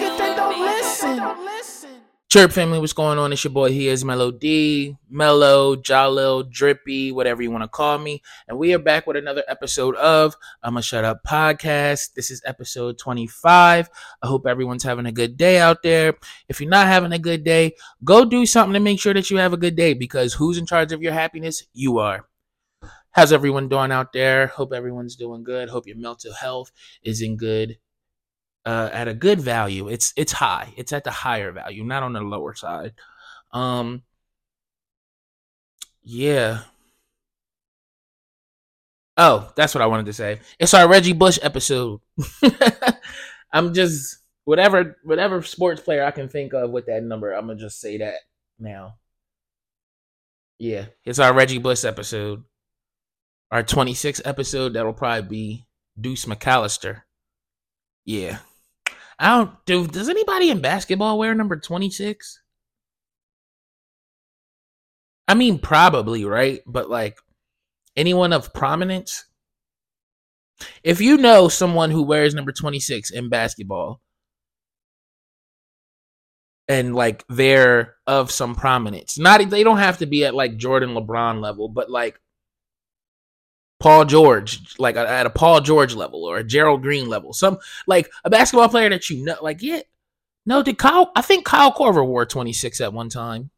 don't listen. Chirp family, what's going on? It's your boy. He is Mellow D, Mellow, Jalil, Drippy, whatever you want to call me. And we are back with another episode of I'ma Shut Up podcast. This is episode 25. I hope everyone's having a good day out there. If you're not having a good day, go do something to make sure that you have a good day because who's in charge of your happiness? You are. How's everyone doing out there? Hope everyone's doing good. Hope your mental health is in good uh, at a good value. It's it's high. It's at the higher value, not on the lower side. Um, yeah. Oh, that's what I wanted to say. It's our Reggie Bush episode. I'm just whatever whatever sports player I can think of with that number. I'm gonna just say that now. Yeah, it's our Reggie Bush episode. Our 26th episode that'll probably be Deuce McAllister. Yeah. I don't do does anybody in basketball wear number 26? I mean probably, right? But like anyone of prominence? If you know someone who wears number 26 in basketball and like they're of some prominence. Not they don't have to be at like Jordan LeBron level, but like Paul George, like at a Paul George level or a Gerald Green level, some like a basketball player that you know, like yeah, no, did Kyle? I think Kyle Korver wore 26 at one time.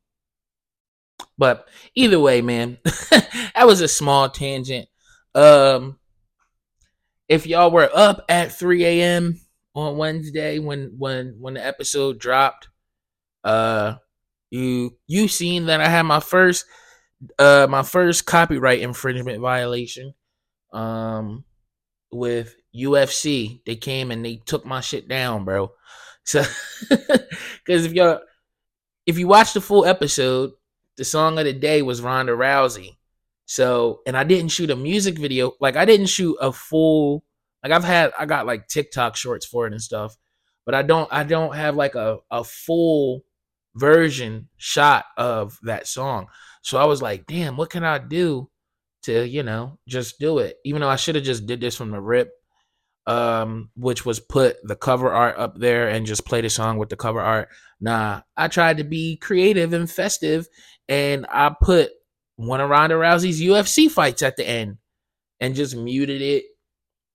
But either way, man, that was a small tangent. Um, if y'all were up at 3 a.m. on Wednesday when when when the episode dropped, uh, you you seen that I had my first uh my first copyright infringement violation um with UFC. They came and they took my shit down, bro. So cuz if you if you watch the full episode, the song of the day was Ronda Rousey. So, and I didn't shoot a music video. Like I didn't shoot a full like I've had I got like TikTok shorts for it and stuff, but I don't I don't have like a a full version shot of that song. So I was like, damn, what can I do to, you know, just do it? Even though I should have just did this from the rip, um, which was put the cover art up there and just play the song with the cover art. Nah, I tried to be creative and festive and I put one of Ronda Rousey's UFC fights at the end and just muted it,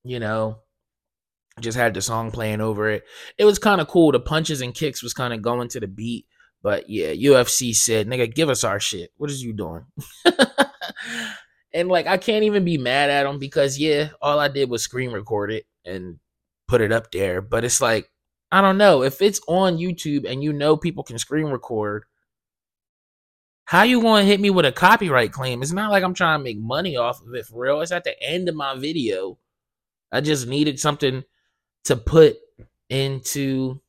you know, just had the song playing over it. It was kind of cool. The punches and kicks was kind of going to the beat but yeah, UFC said, nigga, give us our shit. What is you doing? and like, I can't even be mad at them because yeah, all I did was screen record it and put it up there. But it's like, I don't know if it's on YouTube and you know people can screen record. How you to hit me with a copyright claim? It's not like I'm trying to make money off of it for real. It's at the end of my video. I just needed something to put into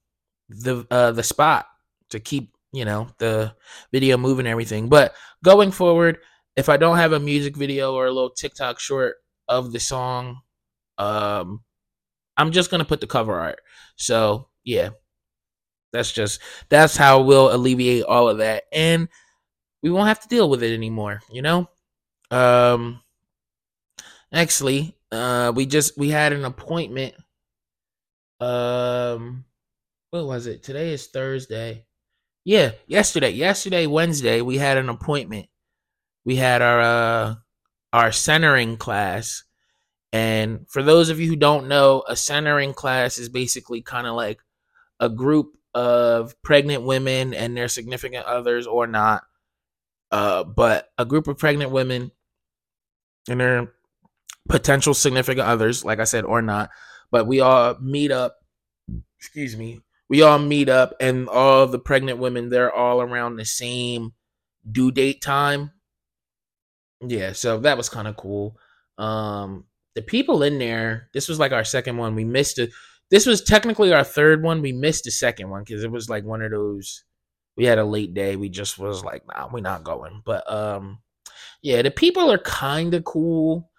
the uh the spot to keep you know, the video moving everything. But going forward, if I don't have a music video or a little TikTok short of the song, um, I'm just gonna put the cover art. So yeah, that's just that's how we'll alleviate all of that, and we won't have to deal with it anymore. You know. Um, actually, uh, we just we had an appointment. Um, what was it? Today is Thursday. Yeah, yesterday, yesterday, Wednesday, we had an appointment. We had our uh our centering class. And for those of you who don't know, a centering class is basically kind of like a group of pregnant women and their significant others or not. Uh, but a group of pregnant women and their potential significant others, like I said, or not. But we all meet up, excuse me, we all meet up and all the pregnant women they're all around the same due date time. Yeah so that was kind of cool. Um the people in there this was like our second one. We missed it this was technically our third one. We missed the second one because it was like one of those we had a late day. We just was like nah we're not going. But um yeah the people are kind of cool.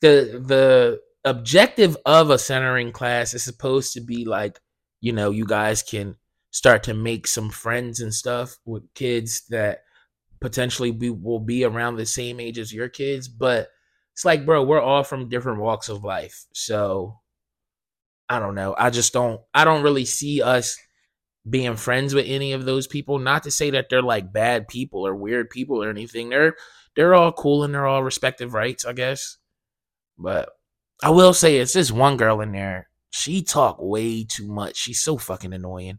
The the objective of a centering class is supposed to be like you know, you guys can start to make some friends and stuff with kids that potentially be, will be around the same age as your kids. But it's like, bro, we're all from different walks of life. So I don't know. I just don't I don't really see us being friends with any of those people. Not to say that they're like bad people or weird people or anything. They're they're all cool and they're all respective rights, I guess. But I will say it's this one girl in there. She talk way too much. She's so fucking annoying.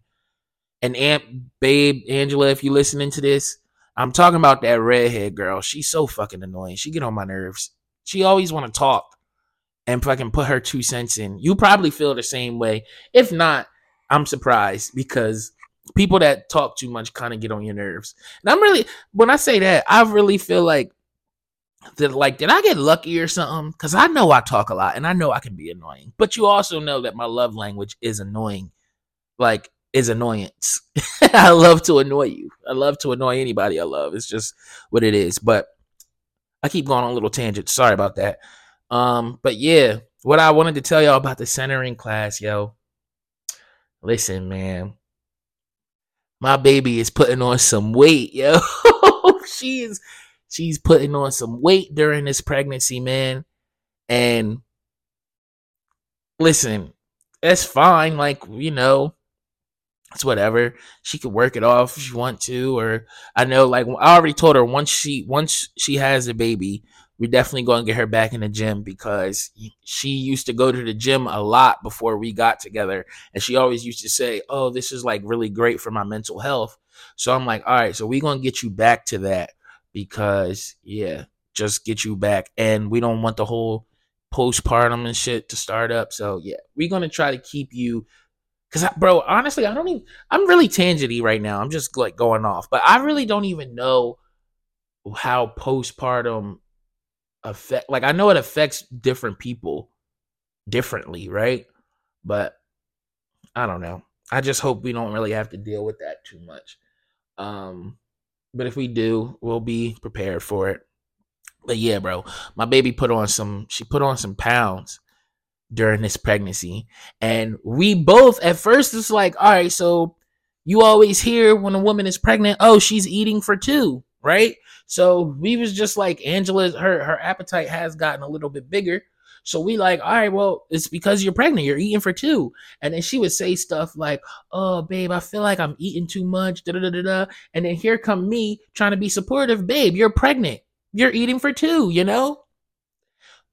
And Aunt Babe Angela, if you're listening to this, I'm talking about that redhead girl. She's so fucking annoying. She get on my nerves. She always want to talk and fucking put her two cents in. You probably feel the same way. If not, I'm surprised because people that talk too much kind of get on your nerves. And I'm really when I say that, I really feel like that like did I get lucky or something? Cuz I know I talk a lot and I know I can be annoying. But you also know that my love language is annoying. Like is annoyance. I love to annoy you. I love to annoy anybody I love. It's just what it is. But I keep going on a little tangent. Sorry about that. Um, but yeah, what I wanted to tell y'all about the centering class, yo. Listen, man. My baby is putting on some weight, yo. she is she's putting on some weight during this pregnancy, man. And listen, that's fine. Like, you know, it's whatever. She could work it off if she want to, or I know, like I already told her once she once she has a baby, we're definitely going to get her back in the gym because she used to go to the gym a lot before we got together, and she always used to say, "Oh, this is like really great for my mental health." So I'm like, "All right, so we're gonna get you back to that because yeah, just get you back, and we don't want the whole postpartum and shit to start up. So yeah, we're gonna try to keep you Cause, I, bro, honestly, I don't even. I'm really tangenty right now. I'm just like going off, but I really don't even know how postpartum affect. Like, I know it affects different people differently, right? But I don't know. I just hope we don't really have to deal with that too much. Um, but if we do, we'll be prepared for it. But yeah, bro, my baby put on some. She put on some pounds during this pregnancy. And we both at first it's like, all right, so you always hear when a woman is pregnant, oh, she's eating for two, right? So we was just like Angela's her her appetite has gotten a little bit bigger. So we like, all right, well, it's because you're pregnant. You're eating for two. And then she would say stuff like, oh, babe, I feel like I'm eating too much. Da, da, da, da. And then here come me trying to be supportive. Babe, you're pregnant. You're eating for two, you know?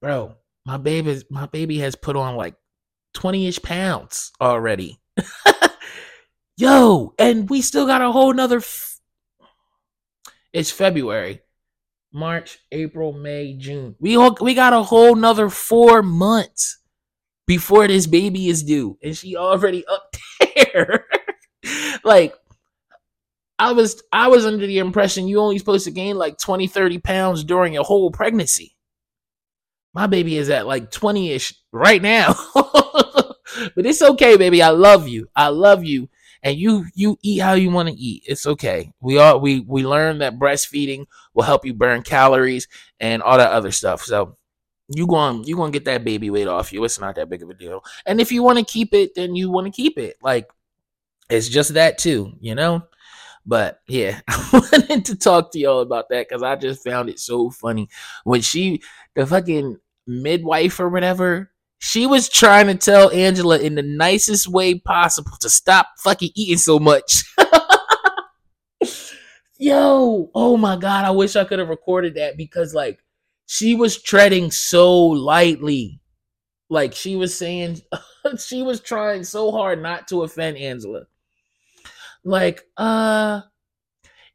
Bro, my baby my baby has put on like 20-ish pounds already. Yo, and we still got a whole nother f- it's February. March, April, May, June. We all, we got a whole nother four months before this baby is due, and she already up there. like I was I was under the impression you only supposed to gain like 20, 30 pounds during a whole pregnancy. My baby is at like 20 ish right now. but it's okay, baby. I love you. I love you. And you you eat how you want to eat. It's okay. We all we we learned that breastfeeding will help you burn calories and all that other stuff. So you going you going to get that baby weight off you. It's not that big of a deal. And if you want to keep it, then you want to keep it. Like it's just that too, you know? But yeah, I wanted to talk to y'all about that because I just found it so funny when she, the fucking midwife or whatever, she was trying to tell Angela in the nicest way possible to stop fucking eating so much. Yo, oh my god, I wish I could have recorded that because like she was treading so lightly. Like she was saying she was trying so hard not to offend Angela like uh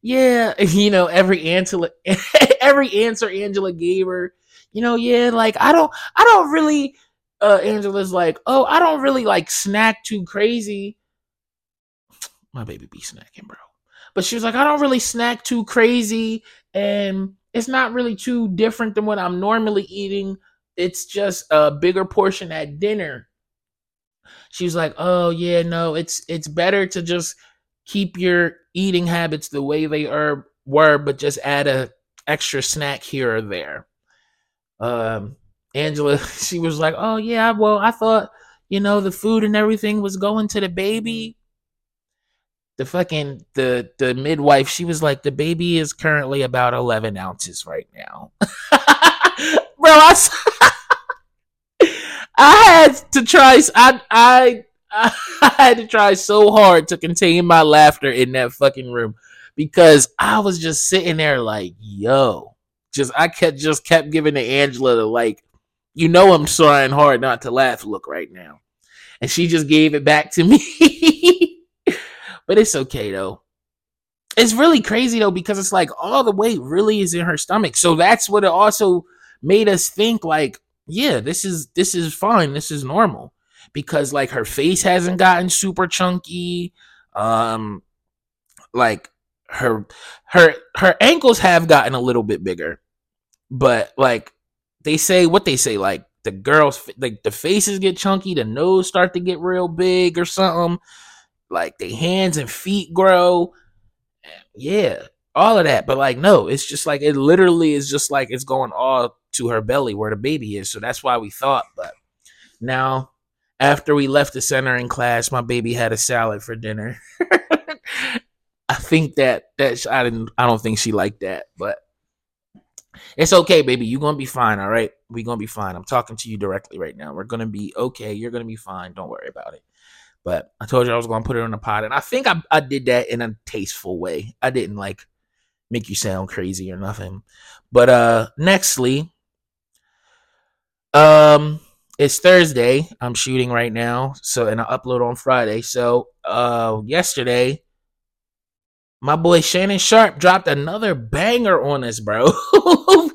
yeah you know every answer every answer angela gave her you know yeah like i don't i don't really uh angela's like oh i don't really like snack too crazy. My baby be snacking bro. But she was like i don't really snack too crazy and it's not really too different than what i'm normally eating. It's just a bigger portion at dinner. She was like oh yeah no it's it's better to just keep your eating habits the way they are were, but just add a extra snack here or there. Um, Angela, she was like, "Oh yeah, well, I thought you know the food and everything was going to the baby." The fucking the the midwife, she was like, "The baby is currently about eleven ounces right now." Bro, I I had to try. I I I had to try so hard to contain my laughter in that fucking room because I was just sitting there like, yo, just I kept just kept giving to Angela the like, you know, I'm trying hard not to laugh look right now, and she just gave it back to me. but it's okay though. It's really crazy though because it's like all the weight really is in her stomach. So that's what it also made us think like, yeah, this is this is fine. This is normal because like her face hasn't gotten super chunky. Um like her her her ankles have gotten a little bit bigger. But like they say what they say like the girls like the faces get chunky, the nose start to get real big or something. Like the hands and feet grow yeah, all of that. But like, no, it's just like it literally is just like it's going all to her belly where the baby is. So that's why we thought. But now, after we left the centering class, my baby had a salad for dinner. I think that that I didn't. I don't think she liked that, but it's okay, baby. You're gonna be fine. All right, we're gonna be fine. I'm talking to you directly right now. We're gonna be okay. You're gonna be fine. Don't worry about it. But I told you I was to put it on the pot, and I think I, I did that in a tasteful way. I didn't like make you sound crazy or nothing. But uh nextly, um, it's Thursday. I'm shooting right now, so and I upload on Friday. So uh, yesterday, my boy Shannon Sharpe dropped another banger on us, bro.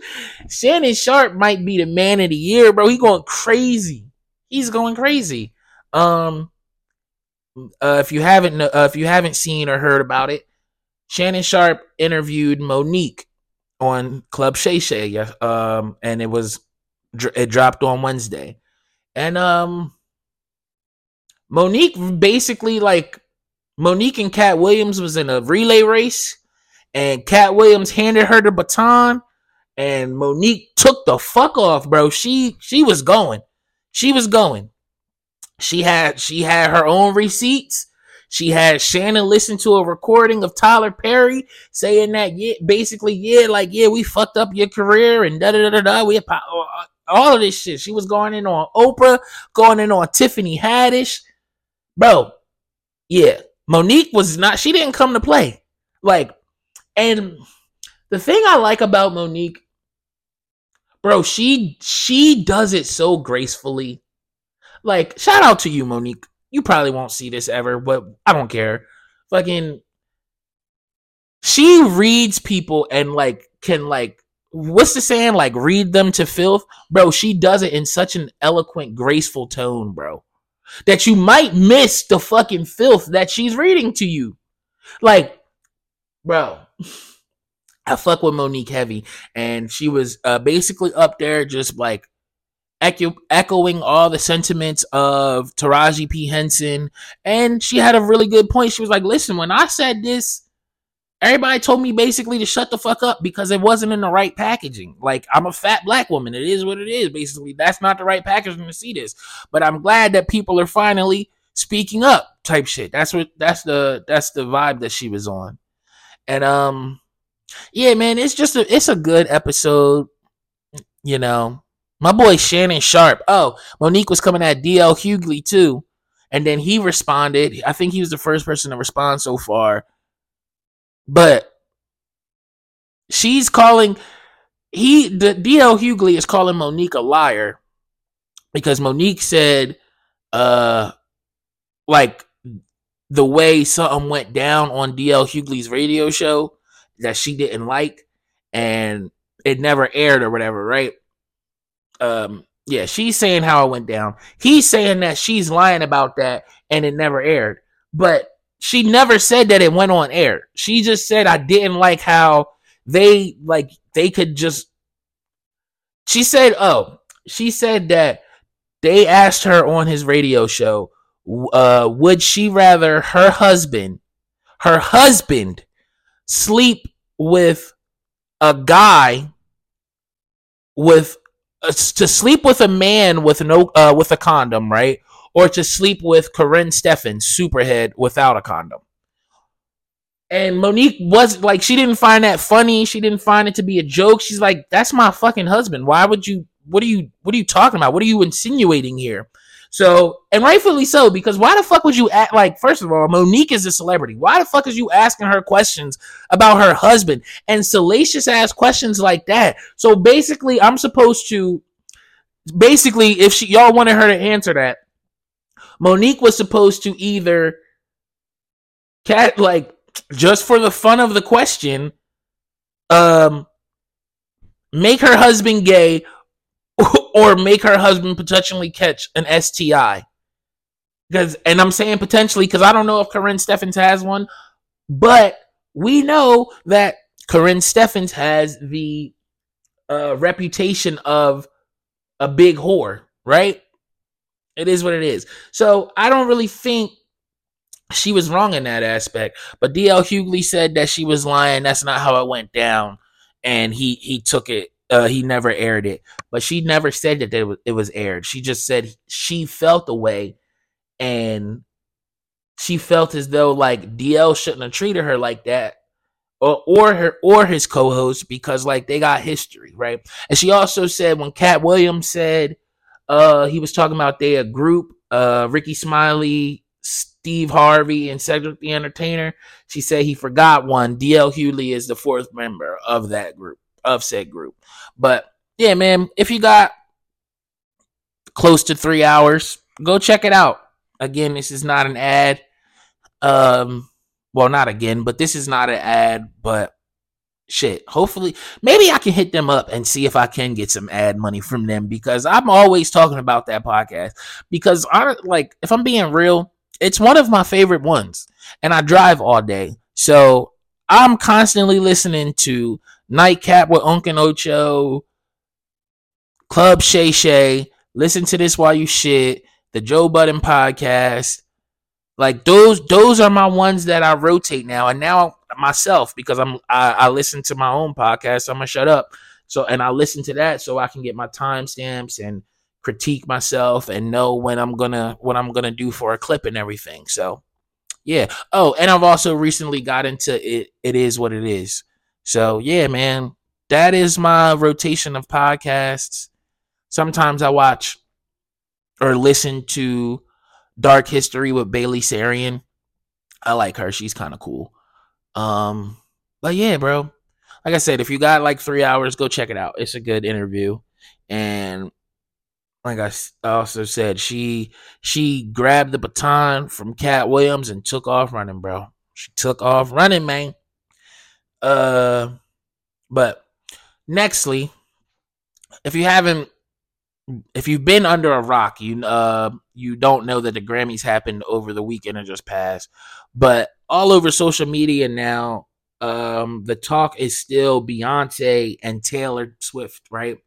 Shannon Sharpe might be the man of the year, bro. He going crazy. He's going crazy. Um, uh, if you haven't uh, if you haven't seen or heard about it, Shannon Sharpe interviewed Mo'Nique on Club Shay Shay, um, and it was it dropped on Wednesday, and um, Mo'Nique basically like Mo'Nique and Katt Williams was in a relay race, and Katt Williams handed her the baton, and Mo'Nique took the fuck off, bro. She she was going, she was going. She had she had her own receipts. She had Shannon listen to a recording of Tyler Perry saying that yeah, basically yeah, like yeah, we fucked up your career and da da da da. We all of this shit. She was going in on Oprah, going in on Tiffany Haddish, bro. Yeah, Mo'Nique was not. She didn't come to play. Like, and the thing I like about Mo'Nique, bro, she she does it so gracefully like, shout out to you, Mo'Nique. You probably won't see this ever, but I don't care. Fucking, she reads people and like can like what's the saying? Like read them to filth, bro. She does it in such an eloquent, graceful tone, bro, that you might miss the fucking filth that she's reading to you. Like, bro. I fuck with Mo'Nique heavy, and she was uh, basically up there just like echo- echoing all the sentiments of Taraji P. Henson. And she had a really good point. She was like, listen, when I said this, everybody told me basically to shut the fuck up because it wasn't in the right packaging. Like, I'm a fat black woman. It is what it is. Basically, that's not the right packaging to see this. But I'm glad that people are finally speaking up type shit. That's what that's the that's the vibe that she was on. And um yeah, man, it's just a it's a good episode. You know, my boy Shannon Sharpe. Oh, Mo'Nique was coming at DL Hughley too. And then he responded. I think he was the first person to respond so far. But she's calling he the DL Hughley is calling Mo'Nique a liar because Mo'Nique said uh like the way something went down on DL Hughley's radio show that she didn't like and it never aired or whatever, right? um yeah, she's saying how it went down. He's saying that she's lying about that and it never aired. But she never said that it went on air. She just said I didn't like how they like they could just She said, "Oh, she said that they asked her on his radio show, uh would she rather her husband, her husband sleep with a guy with uh, to sleep with a man with no uh, with a condom, right? Or to sleep with Karrine Steffans, superhead, without a condom. And Mo'Nique was like, she didn't find that funny. She didn't find it to be a joke. She's like, that's my fucking husband. Why would you? what are you what are you talking about? What are you insinuating here? So, and rightfully so, because why the fuck would you act like, first of all, Mo'Nique is a celebrity. Why the fuck is you asking her questions about her husband and salacious ass questions like that? So basically, I'm supposed to, basically, if she, y'all wanted her to answer that, Mo'Nique was supposed to either cat, like, just for the fun of the question, um, make her husband gay or make her husband potentially catch an STI. Because, and I'm saying potentially because I don't know if Karrine Steffans has one, but we know that Karrine Steffans has the uh, reputation of a big whore, right? It is what it is. So I don't really think she was wrong in that aspect. But DL Hughley said that she was lying. That's not how it went down, and he he took it uh, he never aired it, but she never said that it was, it was aired. She just said she felt the way, and she felt as though like DL shouldn't have treated her like that, or or her or his co-host because like they got history, right? And she also said when Katt Williams said uh he was talking about they a group, uh Rickey Smiley, Steve Harvey, and Cedric the Entertainer. She said he forgot one. DL Hughley is the fourth member of that group of said group. But yeah, man, if you got close to three hours, go check it out. Again, this is not an ad. Um, well, not again, but this is not an ad, but shit. Hopefully, maybe I can hit them up and see if I can get some ad money from them because I'm always talking about that podcast. Because I like, if I'm being real, it's one of my favorite ones, and I drive all day, so I'm constantly listening to Nightcap with Uncle Ocho, Club Shay Shay, Listen to This While You Shit, the Joe Budden podcast. Like those, those are my ones that I rotate now. And now myself, because I'm I, I listen to my own podcast, so I'm gonna shut up. So and I listen to that so I can get my timestamps and critique myself and know when I'm gonna what I'm gonna do for a clip and everything. So yeah. Oh, and I've also recently got into it. It is what it is. So yeah, man, that is my rotation of podcasts. Sometimes I watch or listen to Dark History with Bailey Sarian. I like her. She's kind of cool. Um, but yeah, bro. Like I said, if you got like three hours, go check it out. It's a good interview. And like I also said, she she grabbed the baton from Katt Williams and took off running, bro. She took off running, man. Uh, but nextly, if you haven't, if you've been under a rock, you uh you don't know that the Grammys happened over the weekend or just passed. But all over social media now, um, the talk is still Beyonce and Taylor Swift, right?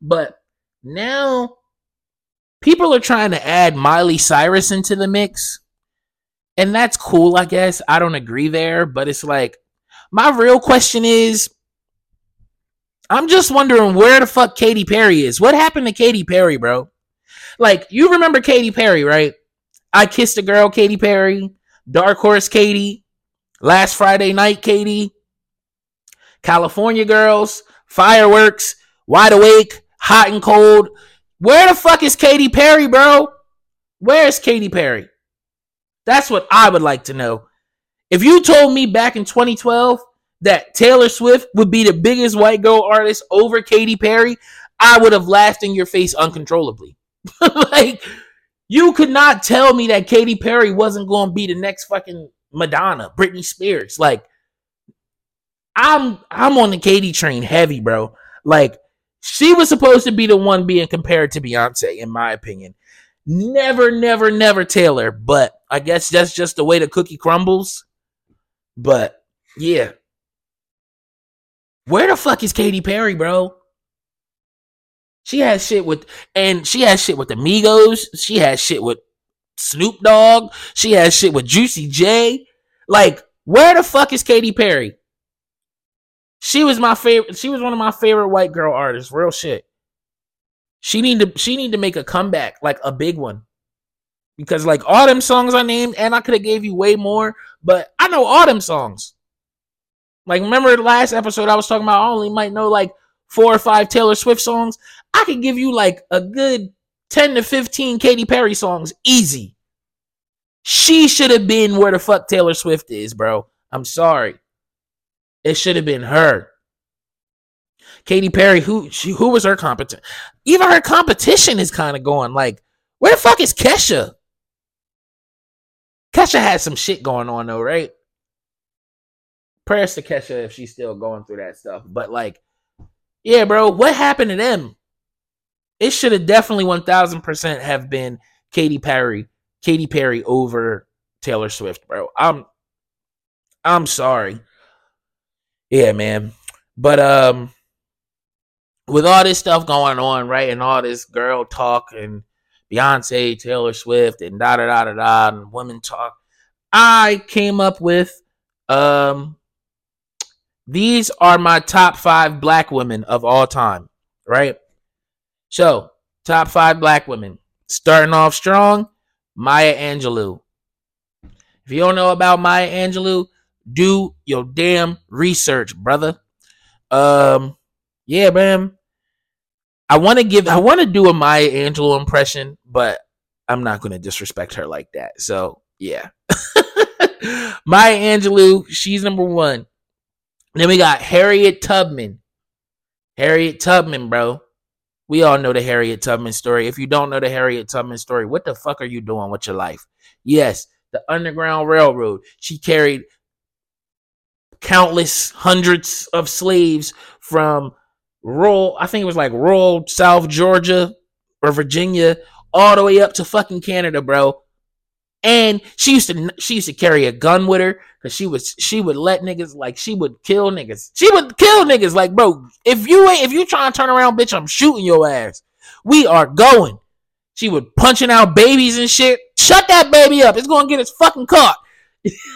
But now people are trying to add Miley Cyrus into the mix. And that's cool, I guess. I don't agree there, but it's like my real question is I'm just wondering where the fuck Katy Perry is. What happened to Katy Perry, bro? Like, you remember Katy Perry, right? I kissed a girl, Katy Perry, Dark Horse Katy, Last Friday Night Katy, California Girls, Fireworks, Wide Awake, Hot and Cold. Where the fuck is Katy Perry, bro? Where is Katy Perry? That's what I would like to know. If you told me back in 2012 that Taylor Swift would be the biggest white girl artist over Katy Perry, I would have laughed in your face uncontrollably. like, you could not tell me that Katy Perry wasn't going to be the next fucking Madonna, Britney Spears. Like, I'm I'm on the Katy train heavy, bro. Like, she was supposed to be the one being compared to Beyonce, in my opinion. Never, never, never Taylor. But I guess that's just the way the cookie crumbles. But yeah. Where the fuck is Katy Perry, bro? She has shit with and she has shit with the Migos. She has shit with Snoop Dogg. She has shit with Juicy J. Like, where the fuck is Katy Perry? She was my favorite. She was one of my favorite white girl artists. Real shit. She need to. She need to make a comeback, like a big one because like all them songs I named, and I could have gave you way more, but I know all them songs. Like remember the last episode I was talking about? I only might know like four or five Taylor Swift songs, I could give you like a good 10 to 15 Katy Perry songs easy. She should have been where the fuck Taylor Swift is, bro. I'm sorry. It should have been her. Katy Perry, who she, who was her competition? Even her competition is kind of going like, where the fuck is Kesha? Kesha had some shit going on though, right? Prayers to Kesha if she's still going through that stuff. But like, yeah, bro, what happened to them? It should have definitely one thousand percent have been Katy Perry, Katy Perry over Taylor Swift, bro. I'm, I'm sorry. Yeah, man. But um, with all this stuff going on, right, and all this girl talk and Beyonce, Taylor Swift, and da da da da da, and women talk, I came up with um these are my top five black women of all time, right? So, top five black women. Starting off strong, Maya Angelou. If you don't know about Maya Angelou, do your damn research, brother. Um, yeah, man. I want to give, I want to do a Maya Angelou impression, but I'm not going to disrespect her like that. So, yeah. Maya Angelou, she's number one. Then we got Harriet Tubman. Harriet Tubman, bro. We all know the Harriet Tubman story. If you don't know the Harriet Tubman story, what the fuck are you doing with your life? Yes, the Underground Railroad. She carried countless hundreds of slaves from rural, I think it was like rural South Georgia or Virginia, all the way up to fucking Canada, bro. And she used to she used to carry a gun with her because she was she would let niggas like she would kill niggas. She would kill niggas like bro. If you ain't if you trying to turn around, bitch, I'm shooting your ass. We are going. She would punching out babies and shit. Shut that baby up. It's gonna get its fucking caught.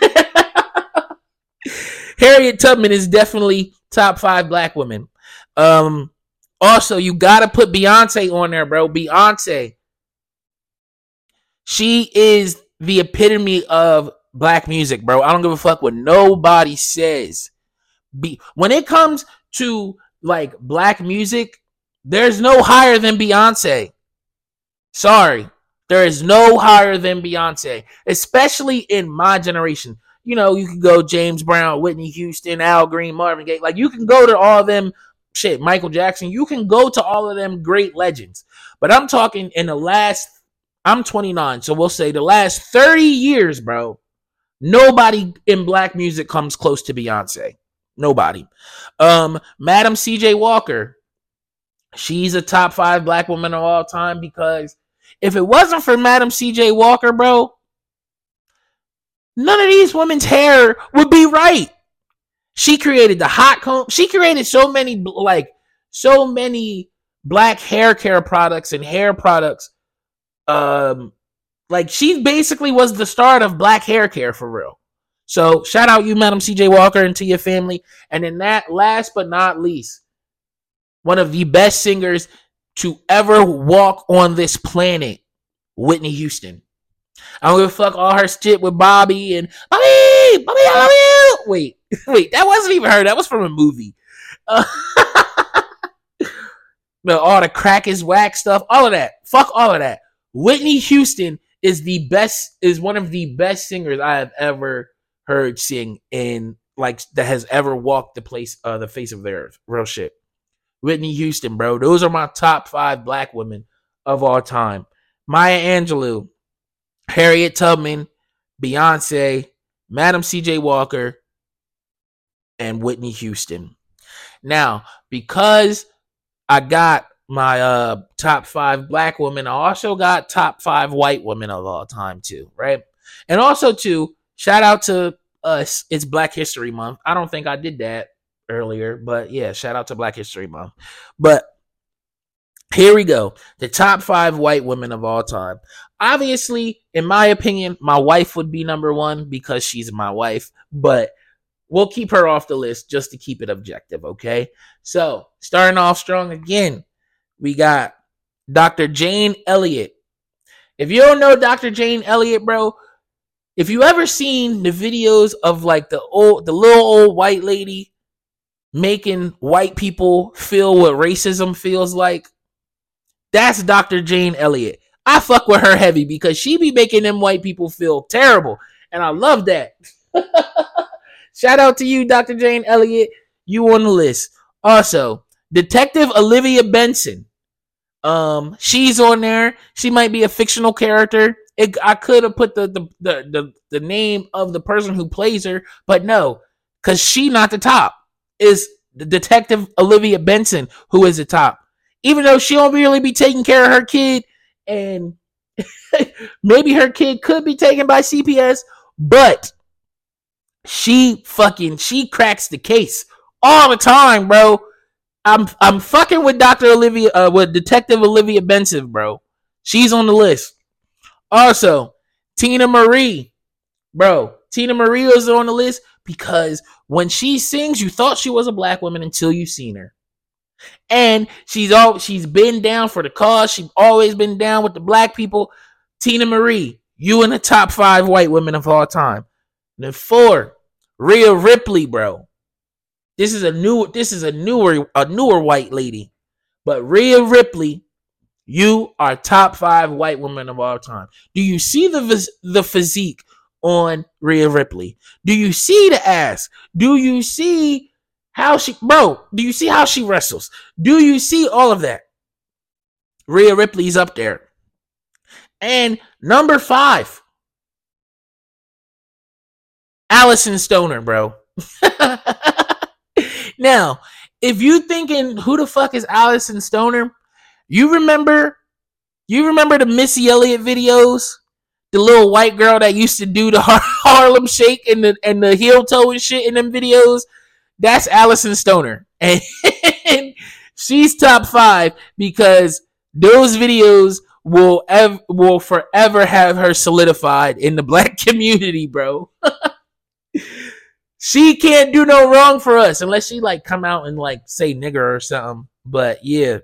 Harriet Tubman is definitely top five black women. Um, also, you gotta put Beyonce on there, bro. Beyonce. She is the epitome of black music, bro. I don't give a fuck what nobody says. Be when it comes to like black music, there's no higher than Beyonce. Sorry. There is no higher than Beyonce, especially in my generation. You know, you can go James Brown, Whitney Houston, Al Green, Marvin Gaye. Like you can go to all them shit, Michael Jackson. You can go to all of them great legends. But I'm talking in the last I'm 29, so we'll say the last 30 years, bro. Nobody in black music comes close to Beyonce. Nobody. Um, Madam CJ Walker, she's a top five black woman of all time because if it wasn't for Madam CJ Walker, bro, none of these women's hair would be right. She created the hot comb. She created so many like so many black hair care products and hair products. Um, like she basically was the start of black hair care for real. So shout out you, Madam CJ Walker, and to your family. And in that, last but not least, one of the best singers to ever walk on this planet, Whitney Houston. I don't give a fuck all her shit with Bobby and Bobby, Bobby, I love you. Wait, wait, that wasn't even her. That was from a movie. Uh, but all the crack is whack stuff, all of that. Fuck all of that. Whitney Houston is the best, is one of the best singers I have ever heard sing in like that has ever walked the place, uh, the face of the earth. Real shit. Whitney Houston, bro. Those are my top five black women of all time. Maya Angelou, Harriet Tubman, Beyonce, Madam CJ Walker, and Whitney Houston. Now, because I got my uh top five black women, I also got top five white women of all time too, right? And also too, shout out to us. It's Black History Month. I don't think I did that earlier, but yeah, shout out to Black History Month. But here we go. The top five white women of all time. Obviously, in my opinion, my wife would be number one because she's my wife, but we'll keep her off the list just to keep it objective, okay? So, starting off strong again, we got Dr. Jane Elliott. If you don't know Dr. Jane Elliott, bro, if you ever seen the videos of like the old the little old white lady making white people feel what racism feels like. That's Dr. Jane Elliott. I fuck with her heavy because she be making them white people feel terrible. And I love that. Shout out to you, Dr. Jane Elliott. You on the list. Also, Detective Olivia Benson. Um, she's on there. She might be a fictional character. It, I could have put the, the the, the the name of the person who plays her, but no, because she not the top. Is the detective Olivia Benson who is the top? Even though she don't really be taking care of her kid, and maybe her kid could be taken by CPS, but she fucking she cracks the case all the time, bro. I'm I'm fucking with Dr. Olivia uh with Detective Olivia Benson, bro. She's on the list. Also, Teena Marie. Bro, Teena Marie is on the list because when she sings, you thought she was a black woman until you seen her. And she's all she's been down for the cause. She's always been down with the black people. Teena Marie, you in the top five white women of all time. And then four, Rhea Ripley, bro. This is a new this is a newer a newer white lady. But Rhea Ripley, you are top 5 white women of all time. Do you see the the physique on Rhea Ripley? Do you see the ass? Do you see how she bro, do you see how she wrestles? Do you see all of that? Rhea Ripley's up there. And number 5 Alyson Stoner, bro. Now, if you thinking who the fuck is Alyson Stoner, you remember you remember the Missy Elliott videos? The little white girl that used to do the Harlem Shake and the and the heel toe and shit in them videos. That's Alyson Stoner, and she's top five because those videos will ev- will forever have her solidified in the black community, bro. She can't do no wrong for us unless she like come out and like say nigger or something. But yeah,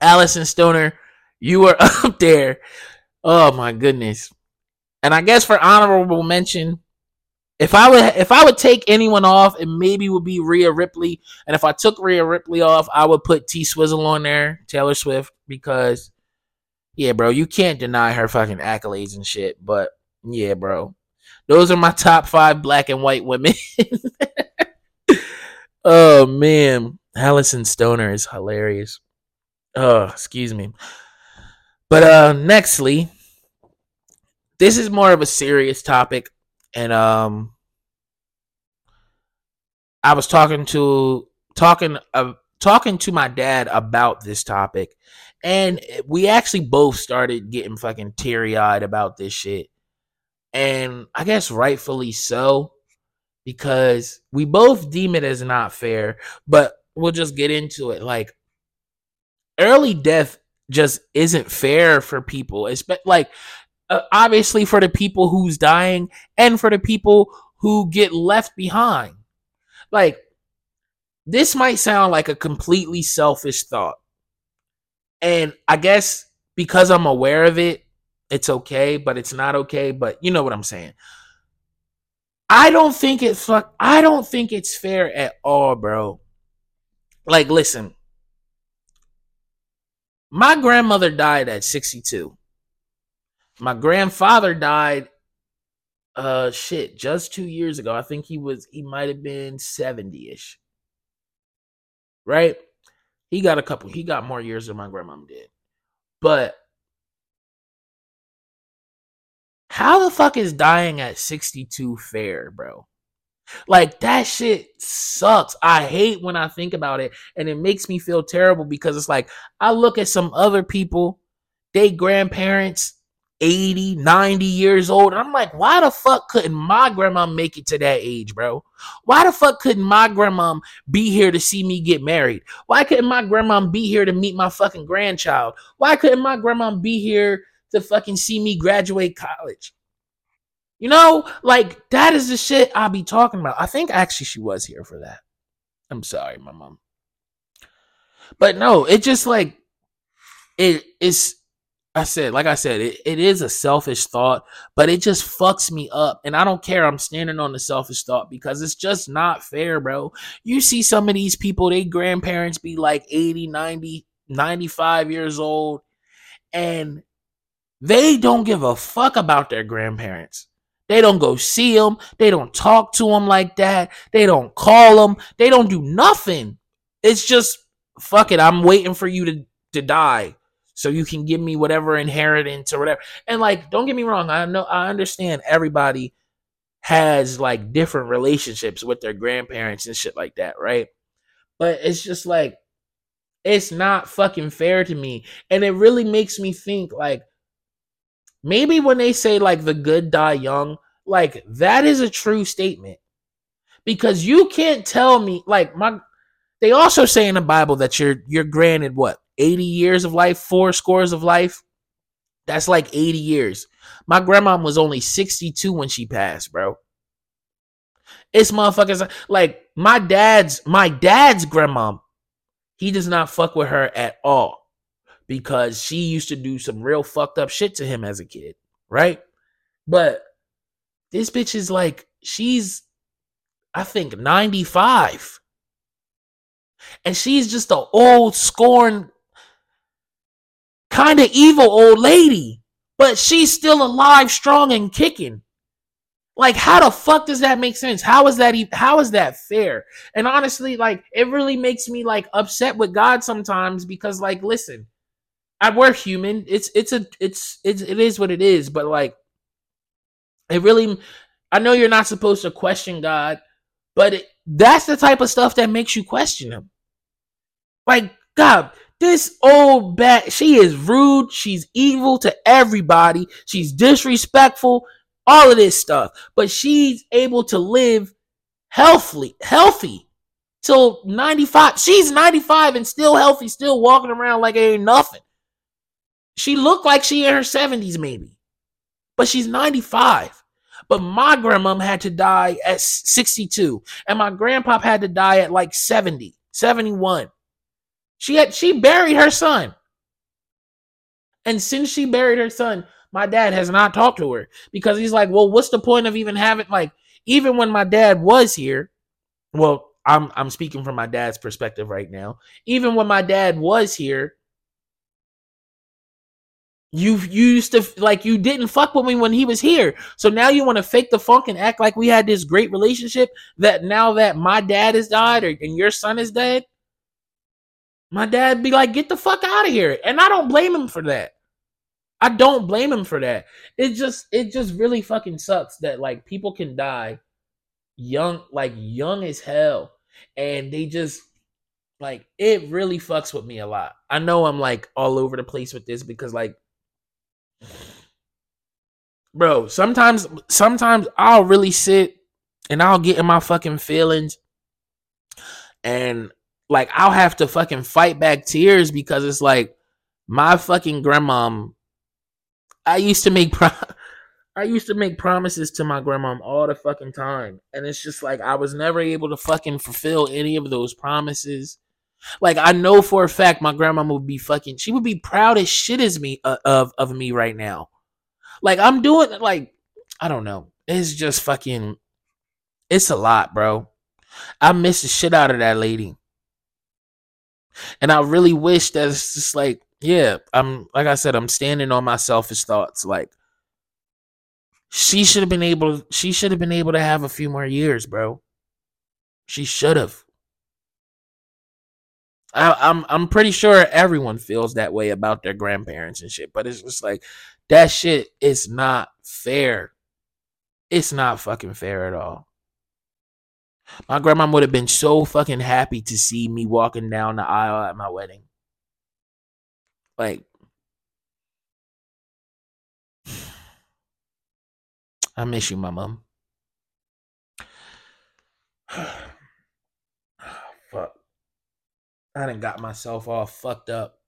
Alyson Stoner, you are up there. Oh my goodness. And I guess for honorable mention, if I would if I would take anyone off, it maybe would be Rhea Ripley. And if I took Rhea Ripley off, I would put T Swizzle on there, Taylor Swift, because yeah, bro, you can't deny her fucking accolades and shit. But yeah, bro. Those are my top five black and white women. oh man, Alyson Stoner is hilarious. Oh, excuse me. But uh nextly, this is more of a serious topic, and um, I was talking to talking uh, talking to my dad about this topic, and we actually both started getting fucking teary eyed about this shit and I guess rightfully so because we both deem it as not fair, but we'll just get into it. Like early death just isn't fair for people. It's like uh, obviously for the people who's dying and for the people who get left behind. Like this might sound like a completely selfish thought. And I guess because I'm aware of it, it's okay, but it's not okay. But you know what I'm saying. I don't think it's. I don't think it's fair at all, bro. Like, listen. My grandmother died at 62. My grandfather died uh shit just 2 years ago. I think he was he might have been 70ish. Right? He got a couple. He got more years than my grandmom did. But How the fuck is dying at 62 fair, bro? Like that shit sucks. I hate when I think about it and it makes me feel terrible because it's like I look at some other people, they grandparents 80, 90 years old. And I'm like, why the fuck couldn't my grandma make it to that age, bro? Why the fuck couldn't my grandma be here to see me get married? Why couldn't my grandma be here to meet my fucking grandchild? Why couldn't my grandma be here to fucking see me graduate college. You know, like that is the shit I'll be talking about. I think actually she was here for that. I'm sorry, my mom. But no, it just like it is I said, like I said, it, it is a selfish thought, but it just fucks me up. And I don't care. I'm standing on the selfish thought because it's just not fair, bro. You see some of these people, they grandparents be like 80, 90, 95 years old, and they don't give a fuck about their grandparents. They don't go see them. They don't talk to them like that. They don't call them. They don't do nothing. It's just, fuck it. I'm waiting for you to, to die so you can give me whatever inheritance or whatever. And like, don't get me wrong, I know I understand everybody has like different relationships with their grandparents and shit like that, right? But it's just like it's not fucking fair to me. And it really makes me think like maybe when they say like the good die young, like that is a true statement. Because you can't tell me like my they also say in the Bible that you're you're granted what 80 years of life, four scores of life. That's like 80 years. My grandma was only 62 when she passed, bro. It's motherfuckers like my dad's my dad's grandma. He does not fuck with her at all because she used to do some real fucked up shit to him as a kid, right? But this bitch is like she's I think 95. And she's just an old scorn kind of evil old lady, but she's still alive, strong, and kicking. Like, how the fuck does that make sense? How is that? E- how is that fair? And honestly, like, it really makes me like upset with God sometimes because, like, listen, I we're human. It's it's a it's it's it is what it is. But like, it really, I know you're not supposed to question God, but it, that's the type of stuff that makes you question Him. Like, God, this old bat, she is rude. She's evil to everybody. She's disrespectful. All of this stuff. But she's able to live healthily, healthy till 95. She's 95 and still healthy, still walking around like ain't nothing. She looked like she in her 70s, maybe. But she's 95. But my grandmom had to die at 62. And my grandpa had to die at like 70, 71. She had she buried her son. And since she buried her son, my dad has not talked to her because he's like, "Well, what's the point of even having like even when my dad was here, well, I'm I'm speaking from my dad's perspective right now. Even when my dad was here, you you used to like you didn't fuck with me when he was here. So now you want to fake the funk and act like we had this great relationship that now that my dad has died or and your son is dead, my dad be like, get the fuck out of here. And I don't blame him for that. I don't blame him for that. It just it just really fucking sucks that like people can die young like young as hell and they just like it really fucks with me a lot. I know I'm like all over the place with this because like bro, sometimes sometimes I'll really sit and I'll get in my fucking feelings and like I'll have to fucking fight back tears because it's like my fucking grandma. I used to make pro- I used to make promises to my grandma all the fucking time, and it's just like I was never able to fucking fulfill any of those promises. Like I know for a fact my grandma would be fucking. She would be proud as shit as me uh, of of me right now. Like I'm doing like I don't know. It's just fucking. It's a lot, bro. I miss the shit out of that lady. And I really wish that it's just like, yeah, I'm like I said, I'm standing on my selfish thoughts. Like she should have been able she should have been able to have a few more years, bro. She should have. I, I'm I'm pretty sure everyone feels that way about their grandparents and shit, but it's just like that shit is not fair. It's not fucking fair at all. My grandma would have been so fucking happy to see me walking down the aisle at my wedding. Like, I miss you, my mom. Fuck. I done got myself all fucked up.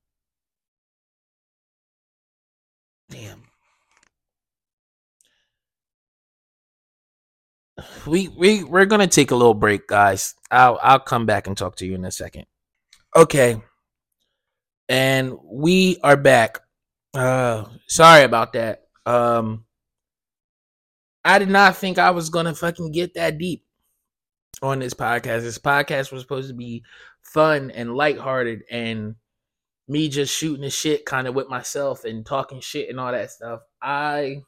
Damn. we we we're gonna take a little break, guys. I'll I'll come back and talk to you in a second. Okay, and we are back. Uh, sorry about that. Um, I did not think I was gonna fucking get that deep on this podcast. This podcast was supposed to be fun and lighthearted and me just shooting the shit kind of with myself and talking shit and all that stuff. I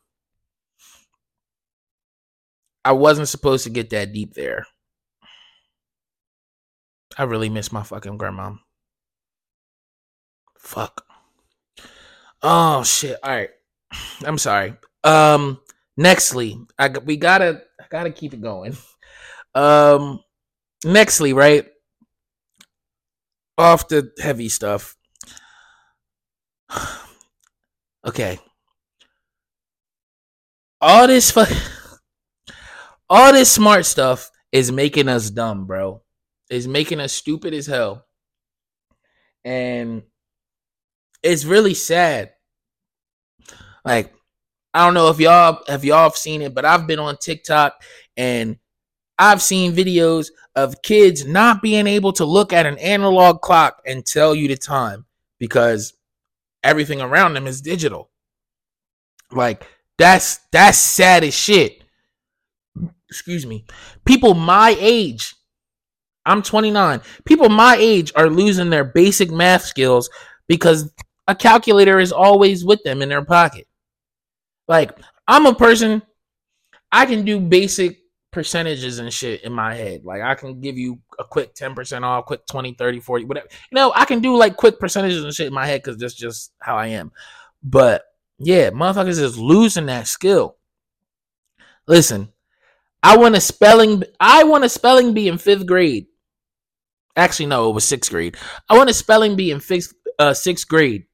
I wasn't supposed to get that deep there. I really miss my fucking grandma. Fuck. Oh shit. All right. I'm sorry. Um nextly, I we gotta I gotta keep it going. Um nextly, right? Off the heavy stuff. okay. All this all this smart stuff is making us dumb, bro. Is making us stupid as hell. And it's really sad. Like, I don't know if y'all have y'all seen it, but I've been on TikTok and I've seen videos of kids not being able to look at an analog clock and tell you the time because everything around them is digital. Like that's that's sad as shit. Excuse me. People my age, I'm 29. People my age are losing their basic math skills because a calculator is always with them in their pocket. Like, I'm a person, I can do basic percentages and shit in my head. Like, I can give you a quick 10% off, quick 20, 30, 40, whatever. You know, I can do like quick percentages and shit in my head because that's just how I am. But yeah, motherfuckers is losing that skill. Listen, I want a spelling, I want a spelling bee in fifth grade. Actually, no, it was sixth grade. I want a spelling bee in fifth, uh, sixth grade.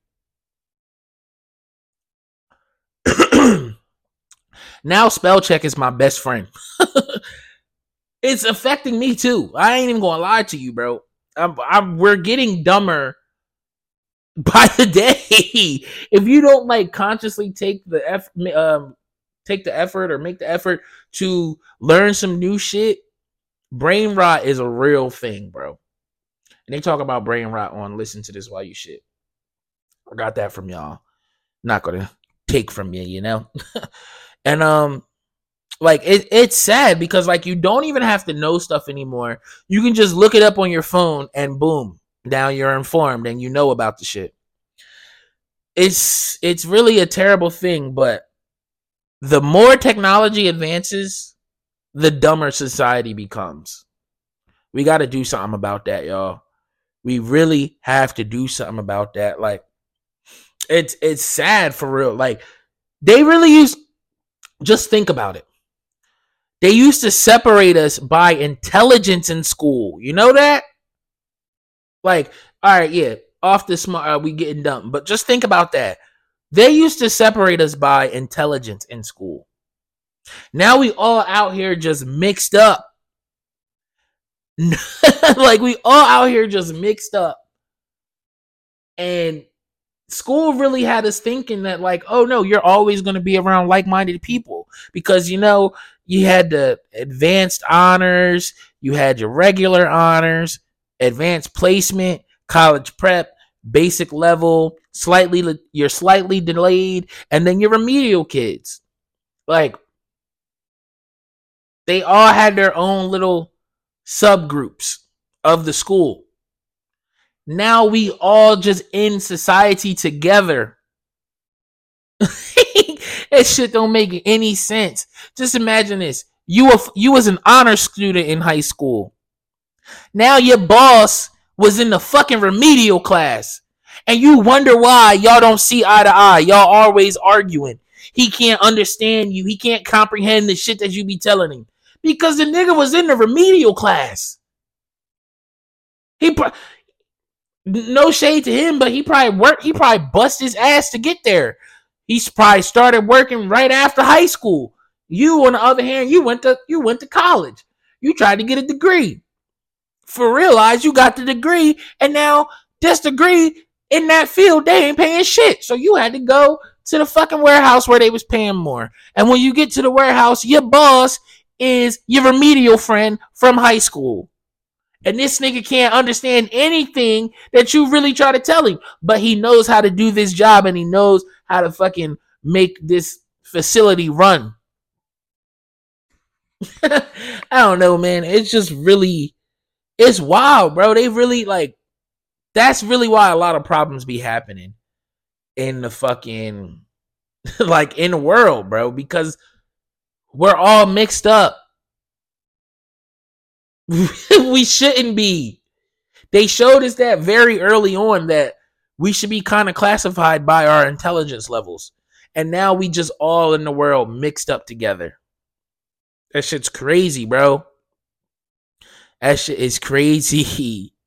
Now spell check is my best friend. it's affecting me too. I ain't even gonna lie to you, bro. I'm, I'm, we're getting dumber by the day. if you don't like consciously take the f um take the effort or make the effort to learn some new shit, brain rot is a real thing, bro. And they talk about brain rot on listen to this while you shit. I got that from y'all. Not gonna take from you, you know? and um like it, it's sad because like you don't even have to know stuff anymore. You can just look it up on your phone and boom, now you're informed and you know about the shit. It's it's really a terrible thing, but the more technology advances, the dumber society becomes. We got to do something about that, y'all. We really have to do something about that. Like it's it's sad for real. Like they really used just think about it. They used to separate us by intelligence in school. You know that? Like, all right, yeah, off the smart, uh, we getting dumb. But just think about that. They used to separate us by intelligence in school. Now we all out here just mixed up. like we all out here just mixed up. And school really had us thinking that like oh no you're always going to be around like-minded people because you know you had the advanced honors you had your regular honors advanced placement college prep basic level slightly you're slightly delayed and then your remedial kids. Like they all had their own little subgroups of the school now we all just in society together. that shit don't make any sense. Just imagine this. You were you was an honor student in high school. Now your boss was in the fucking remedial class. And you wonder why y'all don't see eye to eye. Y'all always arguing. He can't understand you. He can't comprehend the shit that you be telling him. Because the nigga was in the remedial class. He no shade to him, but he probably worked. He probably bust his ass to get there. He's probably started working right after high school. You, on the other hand, you went to you went to college. You tried to get a degree. For realize you got the degree, and now this degree in that field they ain't paying shit. So you had to go to the fucking warehouse where they was paying more. And when you get to the warehouse, your boss is your remedial friend from high school. And this nigga can't understand anything that you really try to tell him, but he knows how to do this job and he knows how to fucking make this facility run. I don't know, man. It's just really it's wild, bro. They really like that's really why a lot of problems be happening in the fucking like in the world, bro, because we're all mixed up. we shouldn't be. They showed us that very early on that we should be kind of classified by our intelligence levels. And now we just all in the world mixed up together. That shit's crazy, bro. That shit is crazy.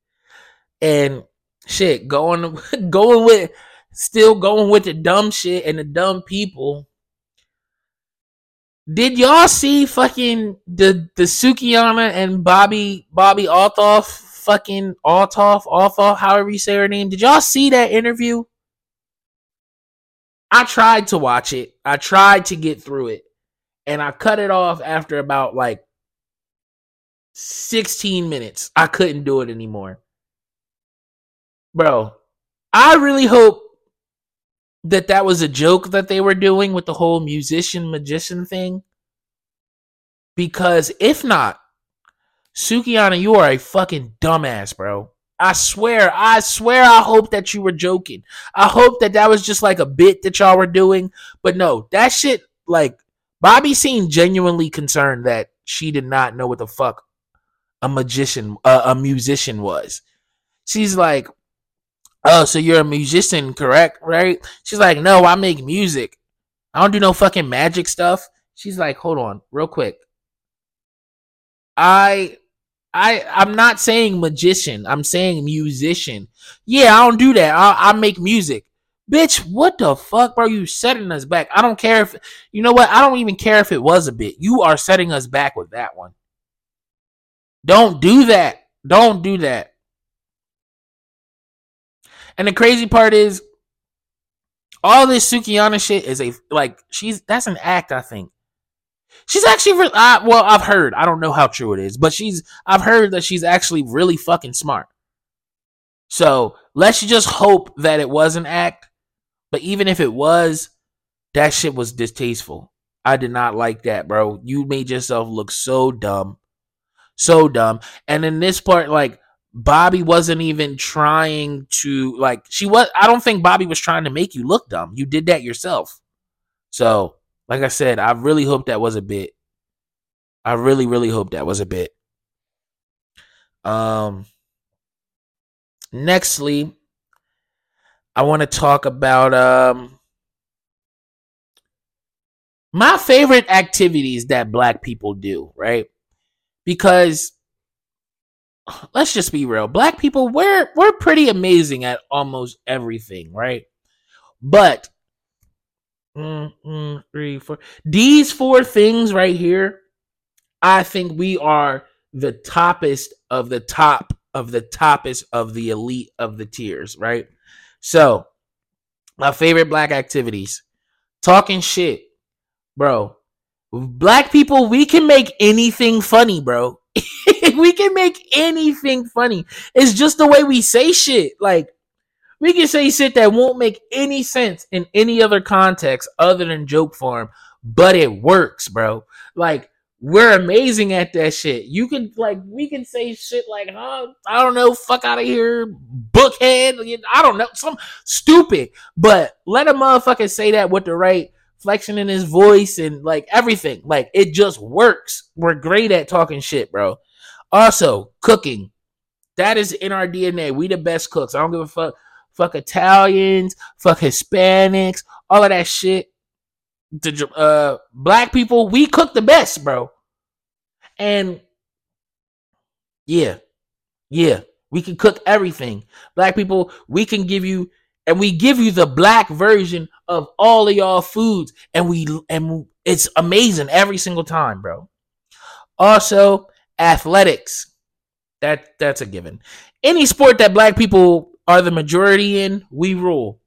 And shit, going going with still going with the dumb shit and the dumb people. Did y'all see fucking the the Sukihana and Bobbi Bobbi Althoff fucking Althoff Althoff however you say her name? Did y'all see that interview? I tried to watch it. I tried to get through it, and I cut it off after about like 16 minutes. I couldn't do it anymore. Bro, I really hope that that was a joke that they were doing with the whole musician magician thing. Because if not, Sukihana, you are a fucking dumbass, bro. I swear, I swear, I hope that you were joking. I hope that that was just like a bit that y'all were doing. But no, that shit, like, Bobbi seemed genuinely concerned that she did not know what the fuck a magician, uh, a musician was. She's like, oh, so you're a musician, correct? Right? She's like, no, I make music. I don't do no fucking magic stuff. She's like, hold on, real quick. I I I'm not saying magician. I'm saying musician. Yeah, I don't do that. I, I make music. Bitch, what the fuck, bro? You setting us back. I don't care if you know what. I don't even care if it was a bit. You are setting us back with that one. Don't do that. Don't do that. And the crazy part is, all this Sukihana shit is a like she's that's an act. I think she's actually re- uh, well. I've heard. I don't know how true it is, but she's I've heard that she's actually really fucking smart. So let's just hope that it was an act. But even if it was, that shit was distasteful. I did not like that, bro. You made yourself look so dumb. So dumb. And in this part, like Bobbi wasn't even trying to like she was I don't think Bobbi was trying to make you look dumb. You did that yourself. So, like I said, I really hope that was a bit. I really really hope that was a bit. Um nextly I want to talk about um my favorite activities that black people do, right? Because let's just be real. Black people, we're we're pretty amazing at almost everything, right? But mm, mm, three, four, these four things right here, I think we are the toppest of the top of the toppest of the elite of the tiers, right? So, my favorite black activities, talking shit, bro. Black people, we can make anything funny, bro. we can make anything funny. It's just the way we say shit. Like we can say shit that won't make any sense in any other context other than joke form, but it works, bro. Like we're amazing at that shit. You can like we can say shit like, oh, I don't know, fuck out of here, bookhead. I don't know, some stupid. But let a motherfucker say that with the right flexion in his voice and like everything. Like it just works. We're great at talking shit, bro. Also, cooking. That is in our DNA. We the best cooks. I don't give a fuck. Fuck Italians, fuck Hispanics, all of that shit. The uh, black people, we cook the best, bro. And yeah, yeah, we can cook everything. Black people, we can give you and we give you the black version of all of y'all foods and we and it's amazing every single time bro also athletics that that's a given any sport that black people are the majority in we rule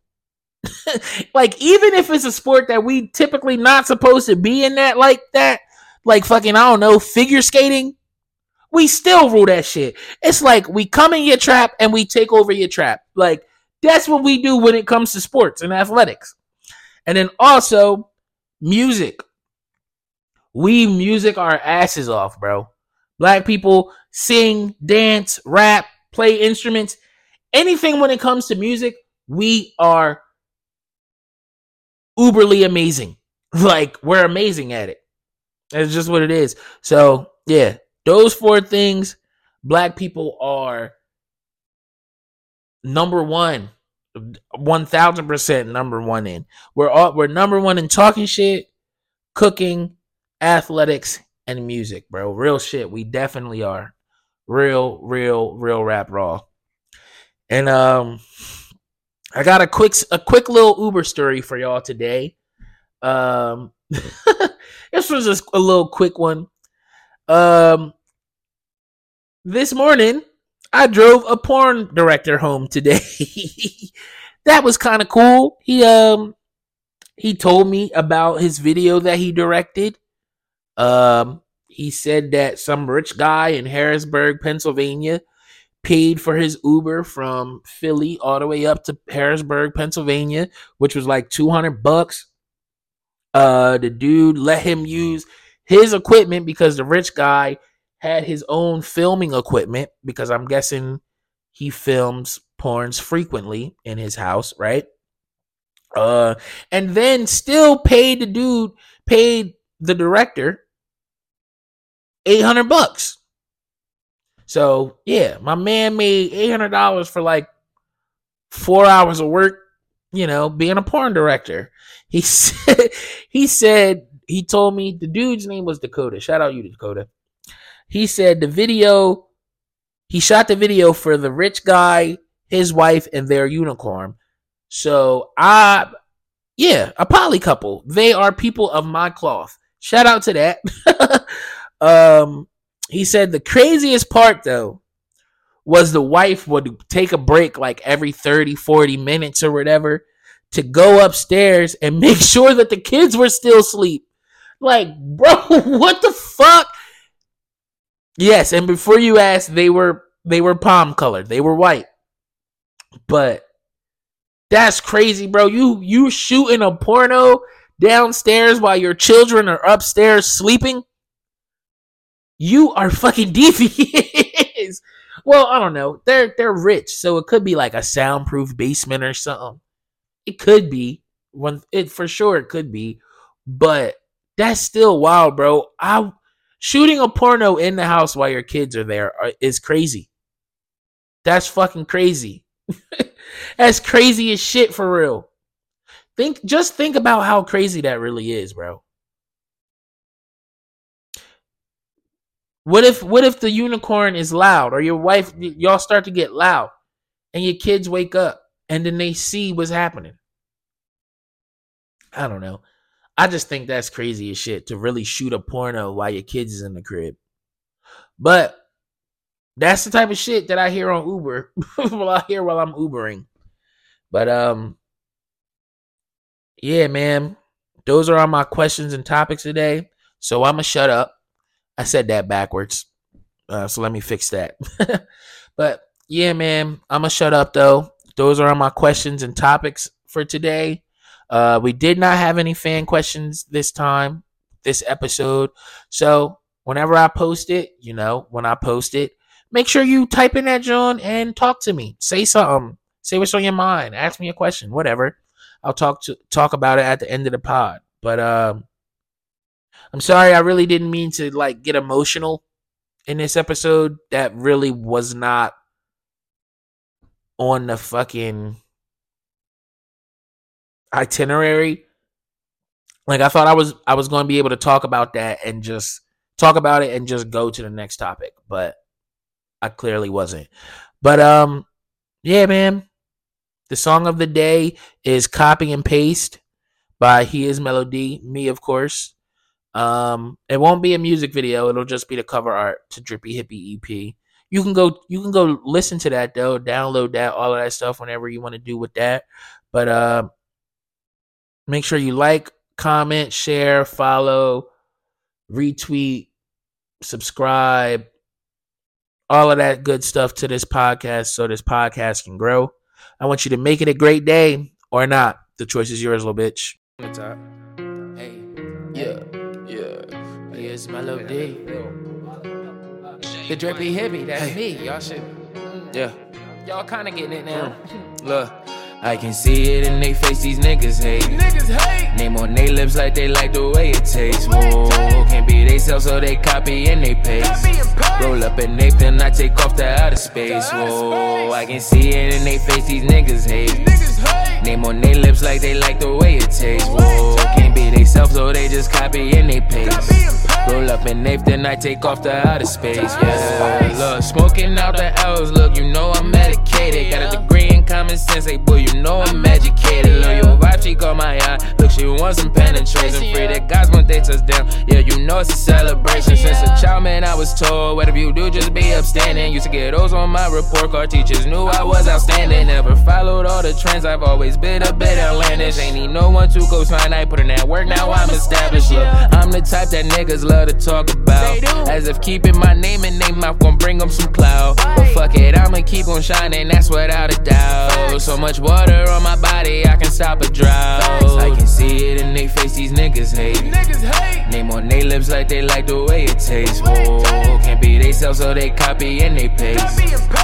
like even if it's a sport that we typically not supposed to be in that like that like fucking i don't know figure skating we still rule that shit it's like we come in your trap and we take over your trap like that's what we do when it comes to sports and athletics. And then also music. We music our asses off, bro. Black people sing, dance, rap, play instruments, anything when it comes to music, we are uberly amazing. Like we're amazing at it. That's just what it is. So yeah, those four things, black people are number one, one thousand percent number one in. We're all we're number one in talking shit, cooking, athletics, and music, bro. Real shit. We definitely are. Real, real, real rap raw. And um I got a quick a quick little Uber story for y'all today. Um, this was just a little quick one. Um, this morning I drove a porn director home today. that was kind of cool. He um he told me about his video that he directed. Um, he said that some rich guy in Harrisburg, Pennsylvania, paid for his Uber from Philly all the way up to Harrisburg, Pennsylvania, which was like 200 bucks. Uh, the dude let him use his equipment because the rich guy had his own filming equipment because I'm guessing he films porns frequently in his house, right? Uh, and then still paid the dude, paid the director 800 bucks. So yeah, my man made eight hundred dollars for like four hours of work. You know, being a porn director. He said he said he told me the dude's name was Dakota. Shout out you, to Dakota. He said the video. He shot the video for the rich guy, his wife, and their unicorn. So I, yeah, a poly couple. They are people of my cloth. Shout out to that. um, he said the craziest part though was the wife would take a break like every 30, 40 minutes or whatever to go upstairs and make sure that the kids were still asleep. Like, bro, what the fuck? Yes, and before you ask, they were they were palm colored. They were white. But that's crazy, bro. You you shooting a porno downstairs while your children are upstairs sleeping? You are fucking devious. well, I don't know. They're they're rich, so it could be like a soundproof basement or something. It could be one. It for sure it could be, but that's still wild, bro. I shooting a porno in the house while your kids are there uh, crazy. That's fucking crazy. that's crazy as shit for real. Think just think about how crazy that really is, bro. What if what if the unicorn is loud or your wife y'all start to get loud and your kids wake up and then they see what's happening? I don't know. I just think that's crazy as shit to really shoot a porno while your kids is in the crib. But that's the type of shit that I hear on Uber. while I hear while I'm Ubering. But um yeah, man. Those are all my questions and topics today. So I'ma shut up. I said that backwards. Uh, so let me fix that. but yeah, man, I'm gonna shut up though. Those are my questions and topics for today. Uh, we did not have any fan questions this time, this episode. So whenever I post it, you know, when I post it, make sure you type in that John and talk to me. Say something. Say what's on your mind. Ask me a question. Whatever. I'll talk to talk about it at the end of the pod. But um, I'm sorry, I really didn't mean to like get emotional in this episode. That really was not on the fucking itinerary. Like I thought I was I was going to be able to talk about that and just talk about it and just go to the next topic, but I clearly wasn't. But um yeah, man. The song of the day is Copy and Paste by HeIsMellowD, me of course. Um, it won't be a music video. It'll just be the cover art to Drippy Hippie EP. You can go, you can go listen to that though. Download that, all of that stuff whenever you want to do with that. But uh, make sure you like, comment, share, follow, retweet, subscribe, all of that good stuff to this podcast so this podcast can grow. I want you to make it a great day or not. The choice is yours, little bitch. the top. Hey, yeah, yeah. Here's D. The drippy hippie, that's me. Y'all should. Yeah. Y'all kinda getting it now. Mm. Look. I can see it in they face, these niggas hate. Niggas hate. Name on they lips like they like the way it tastes. Whoa, can't be they self, so they copy and they paste. Roll up at Nathan, I take off to outer space. Whoa, I can see it in they face, these niggas hate. Niggas hate. Name on they lips like they like the way it tastes. Whoa, can't be they self, so they just copy and they paste. Roll up in Nape, then I take off to outer space. Yeah, look, smoking out the L's. Look, you know I'm medicated. Got a degree common sense. Hey, boy, you know I'm educated. Look, your vibe, she caught my eye. Look, she wants some penetration. Free that guys want they touchdown. Yeah, you know it's a celebration. Since a child, man, I was told, whatever you do, just be upstanding. Used to get those on my report card. Teachers knew I was outstanding. Never followed all the trends. I've always been a bit outlandish. Ain't need no one to co-sign. I put in that work. Now I'm established. Look, I'm the type that niggas love to talk about. As if keeping my name in their mouth gon' bring them some clout. But fuck it, I'ma keep on shining, that's without a doubt. So much water on my body, I can stop a drought. I can see it in they face, these niggas hate. Niggas hate. Name on they lips like they like the way it tastes. Whoa, can't be they self, so they copy and they paste.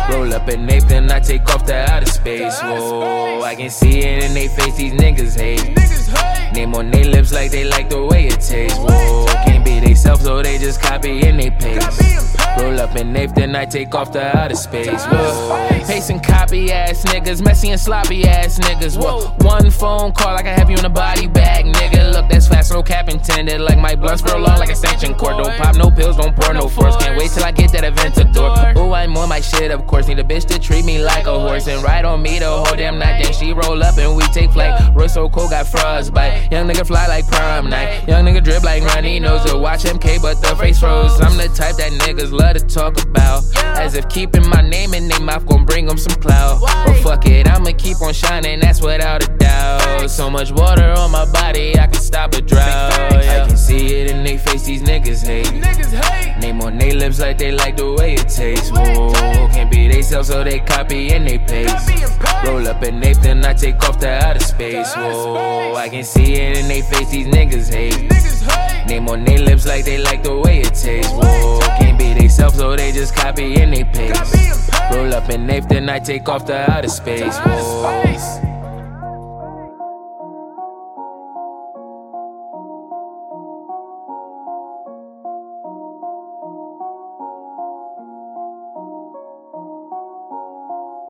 Roll up at Nathan, I take off to outer space. Whoa, I can see it in they face, these niggas hate. Niggas hate. Name on they lips like they like the way it tastes. Whoa, can't be they self, so they just copy and they paste. Roll up in Nape, then I take off to outer space. Whoa. Pacing copy ass niggas, messy and sloppy ass niggas. Whoa. One phone call, like I can have you in a body bag, nigga. Look, that's fast, no cap intended. Like my blunts real long, like a sanction cord. Don't pop no pills, don't pour no force. Can't wait till I get that Aventador. Ooh, I'm on my shit, of course. Need a bitch to treat me like a horse and ride on me the whole damn night. Then she roll up and we take flight. Roy so cold, got frostbite. Young nigga fly like prom night. Young nigga drip like runny nose. To watch MK, but the face froze. I'm the type that niggas love to talk about. As if keeping my name in their mouth gon' bring them some clout. But fuck it, I'ma keep on shining, that's without a doubt. So much water on my body, I can stop a drought. I can see it in they face, these niggas hate. Niggas hate. Name on they lips like they like the way it tastes. Whoa, can't be they self, so they copy and they paste. Roll up at Nape, then I take off to outer space. Whoa, I can see it in they face, these niggas hate. Name on they lips like they like the way it tastes. Whoa, can't be they self, so they just copy and they paste. Roll up in Nape, then I take off to outer space. Whoa. Space.